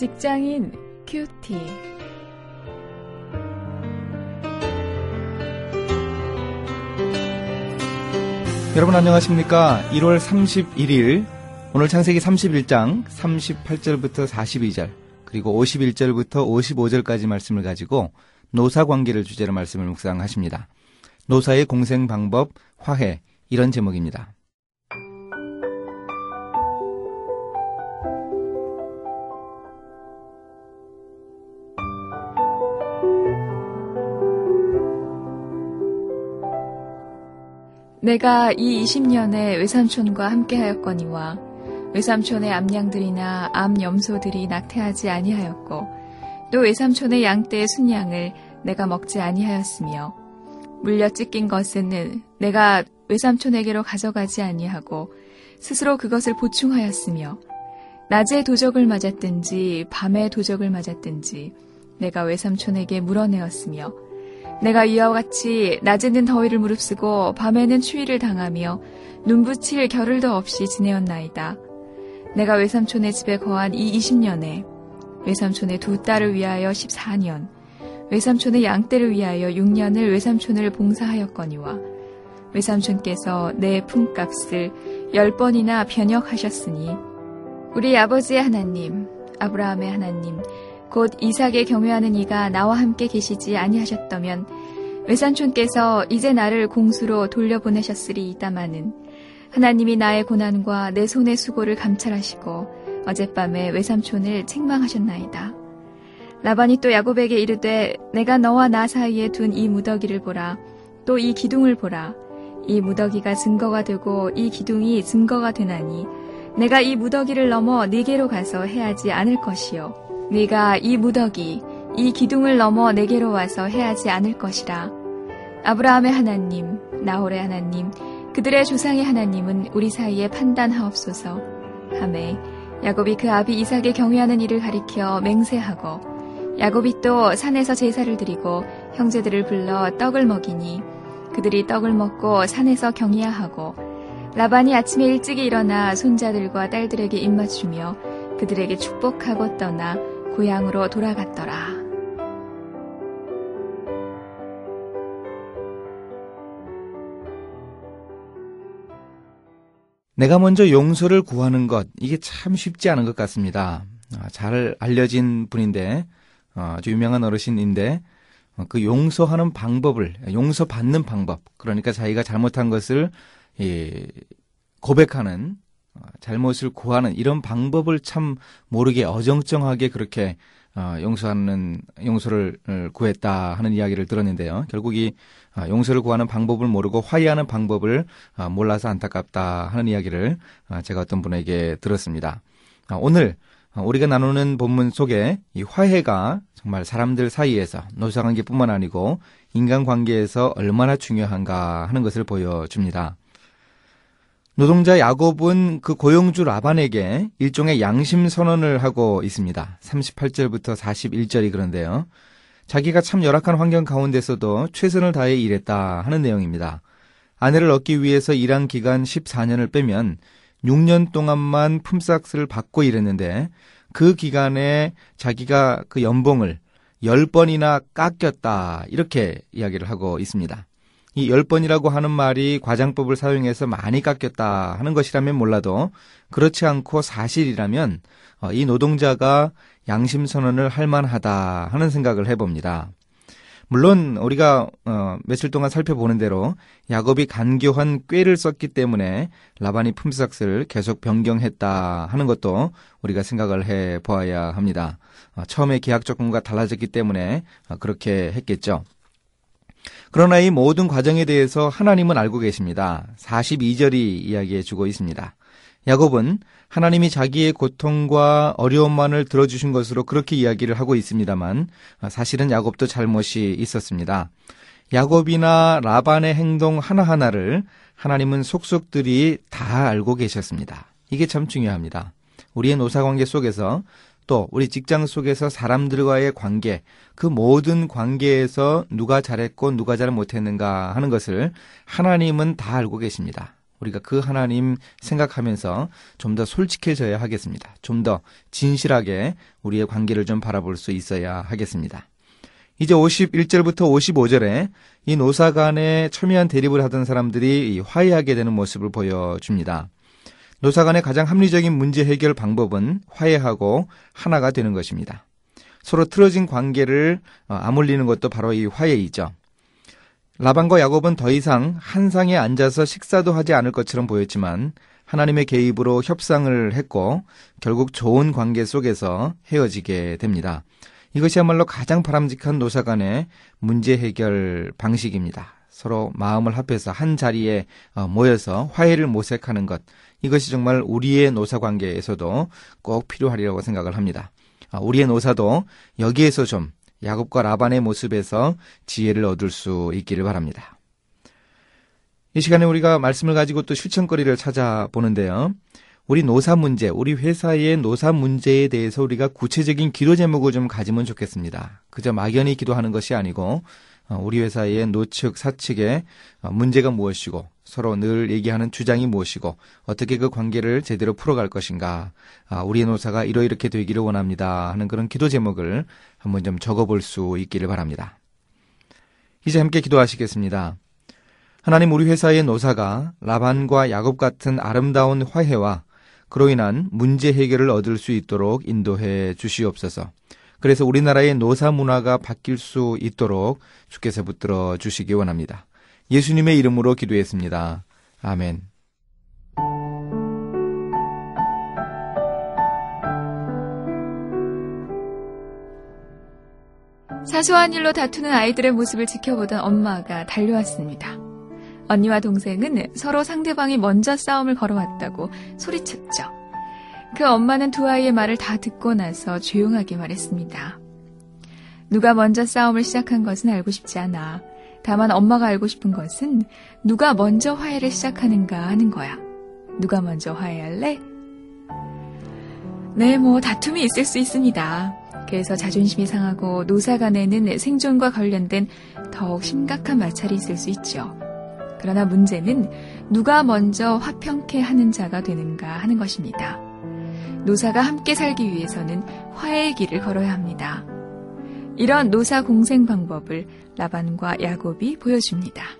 직장인 큐티. 여러분 안녕하십니까? 1월 31일 오늘 창세기 31장 38절부터 42절 그리고 51절부터 55절까지 말씀을 가지고 노사 관계를 주제로 말씀을 묵상하십니다. 노사의 공생 방법, 화해 이런 제목입니다. 내가 이 20년에 외삼촌과 함께하였거니와 외삼촌의 암양들이나 암염소들이 낙태하지 아니하였고 또 외삼촌의 양떼의 순양을 내가 먹지 아니하였으며 물려 찢긴 것은 내가 외삼촌에게로 가져가지 아니하고 스스로 그것을 보충하였으며 낮에 도적을 맞았든지 밤에 도적을 맞았든지 내가 외삼촌에게 물어내었으며 내가 이와 같이 낮에는 더위를 무릅쓰고 밤에는 추위를 당하며 눈붙일 겨를도 없이 지내었나이다. 내가 외삼촌의 집에 거한 이 20년에 외삼촌의 두 딸을 위하여 14년, 외삼촌의 양떼를 위하여 6년을 외삼촌을 봉사하였거니와 외삼촌께서 내 품값을 10번이나 변역하셨으니 우리 아버지의 하나님, 아브라함의 하나님, 곧 이삭에 경외하는 이가 나와 함께 계시지 아니하셨다면 외삼촌께서 이제 나를 공수로 돌려보내셨으리이다마는 하나님이 나의 고난과 내 손의 수고를 감찰하시고 어젯밤에 외삼촌을 책망하셨나이다. 라반이 또 야곱에게 이르되 내가 너와 나 사이에 둔 이 무더기를 보라. 또 이 기둥을 보라. 이 무더기가 증거가 되고 이 기둥이 증거가 되나니 내가 이 무더기를 넘어 네게로 가서 해하지 않을 것이요 네가 이 무더기, 이 기둥을 넘어 내게로 와서 해하지 않을 것이라. 아브라함의 하나님, 나홀의 하나님, 그들의 조상의 하나님은 우리 사이에 판단하옵소서. 하매 야곱이 그 아비 이삭의 경외하는 일을 가리켜 맹세하고 야곱이 또 산에서 제사를 드리고 형제들을 불러 떡을 먹이니 그들이 떡을 먹고 산에서 경의하고 라반이 아침에 일찍이 일어나 손자들과 딸들에게 입맞추며 그들에게 축복하고 떠나 고향으로 돌아갔더라. 내가 먼저 용서를 구하는 것, 이게 참 쉽지 않은 것 같습니다. 아, 잘 알려진 분인데, 어, 아주 유명한 어르신인데, 어, 그 용서하는 방법을, 용서받는 방법, 그러니까 자기가 잘못한 것을 고백하는 어, 잘못을 구하는 이런 방법을 참 모르게 어정쩡하게 그렇게 어, 용서하는 용서를 어, 구했다 하는 이야기를 들었는데요. 결국 이 용서를 구하는 방법을 모르고 화해하는 방법을 몰라서 안타깝다 하는 이야기를 제가 어떤 분에게 들었습니다. 오늘 우리가 나누는 본문 속에 이 화해가 정말 사람들 사이에서 노사관계뿐만 아니고 인간관계에서 얼마나 중요한가 하는 것을 보여줍니다. 노동자 야곱은 그 고용주 라반에게 일종의 양심 선언을 하고 있습니다. 38절부터 41절이 그런데요. 자기가 참 열악한 환경 가운데서도 최선을 다해 일했다 하는 내용입니다. 아내를 얻기 위해서 일한 기간 14년을 빼면 6년 동안만 품삯을 받고 일했는데 그 기간에 자기가 그 연봉을 10번이나 깎였다 이렇게 이야기를 하고 있습니다. 이 10번이라고 하는 말이 과장법을 사용해서 많이 깎였다 하는 것이라면 몰라도 그렇지 않고 사실이라면 어, 이 노동자가 양심 선언을 할 만하다 하는 생각을 해봅니다. 물론 우리가 어, 며칠 동안 살펴보는 대로 야곱이 간교한 꾀를 썼기 때문에 라반이 품삯을 계속 변경했다 하는 것도 우리가 생각을 해 보아야 합니다. 어, 처음에 계약 조건과 달라졌기 때문에 그렇게 했겠죠. 그러나 이 모든 과정에 대해서 하나님은 알고 계십니다. 42절이 이야기해 주고 있습니다. 야곱은 하나님이 자기의 고통과 어려움만을 들어주신 것으로 그렇게 이야기를 하고 있습니다만 사실은 야곱도 잘못이 있었습니다. 야곱이나 라반의 행동 하나하나를 하나님은 속속들이 다 알고 계셨습니다. 이게 참 중요합니다. 우리의 노사관계 속에서 또 우리 직장 속에서 사람들과의 관계, 그 모든 관계에서 누가 잘했고 누가 잘 못했는가 하는 것을 하나님은 다 알고 계십니다. 우리가 그 하나님 생각하면서 좀 더 솔직해져야 하겠습니다. 좀 더 진실하게 우리의 관계를 좀 바라볼 수 있어야 하겠습니다. 이제 51절부터 55절에 이 노사 간에 첨예한 대립을 하던 사람들이 화해하게 되는 모습을 보여줍니다. 노사 간의 가장 합리적인 문제 해결 방법은 화해하고 하나가 되는 것입니다. 서로 틀어진 관계를 어, 아물리는 것도 바로 이 화해이죠. 라반과 야곱은 더 이상 한 상에 앉아서 식사도 하지 않을 것처럼 보였지만 하나님의 개입으로 협상을 했고 결국 좋은 관계 속에서 헤어지게 됩니다. 이것이야말로 가장 바람직한 노사 간의 문제 해결 방식입니다. 서로 마음을 합해서 한 자리에 어, 모여서 화해를 모색하는 것. 이것이 정말 우리의 노사 관계에서도 꼭 필요하리라고 생각을 합니다. 아, 우리의 노사도 여기에서 좀 야곱과 라반의 모습에서 지혜를 얻을 수 있기를 바랍니다. 이 시간에 우리가 말씀을 가지고 또 실천거리를 찾아보는데요. 우리 노사 문제, 우리 회사의 노사 문제에 대해서 우리가 구체적인 기도 제목을 좀 가지면 좋겠습니다. 그저 막연히 기도하는 것이 아니고 어, 우리 회사의 노측, 사측의 어, 문제가 무엇이고 서로 늘 얘기하는 주장이 무엇이고 어떻게 그 관계를 제대로 풀어갈 것인가 아, 우리의 노사가 이러이렇게 되기를 원합니다 하는 그런 기도 제목을 한번 좀 적어볼 수 있기를 바랍니다. 이제 함께 기도하시겠습니다. 하나님 우리 회사의 노사가 라반과 야곱 같은 아름다운 화해와 그로 인한 문제 해결을 얻을 수 있도록 인도해 주시옵소서. 그래서 우리나라의 노사 문화가 바뀔 수 있도록 주께서 붙들어 주시기 원합니다. 예수님의 이름으로 기도했습니다. 아멘. 사소한 일로 다투는 아이들의 모습을 지켜보던 엄마가 달려왔습니다. 언니와 동생은 서로 상대방이 먼저 싸움을 걸어왔다고 소리쳤죠. 그 엄마는 두 아이의 말을 다 듣고 나서 조용하게 말했습니다. 누가 먼저 싸움을 시작한 것은 알고 싶지 않아. 다만 엄마가 알고 싶은 것은 누가 먼저 화해를 시작하는가 하는 거야. 누가 먼저 화해할래? 네, 뭐 다툼이 있을 수 있습니다. 그래서 자존심이 상하고 노사 간에는 생존과 관련된 더욱 심각한 마찰이 있을 수 있죠. 그러나 문제는 누가 먼저 화평케 하는 자가 되는가 하는 것입니다. 노사가 함께 살기 위해서는 화해의 길을 걸어야 합니다. 이런 노사 공생 방법을 라반과 야곱이 보여줍니다.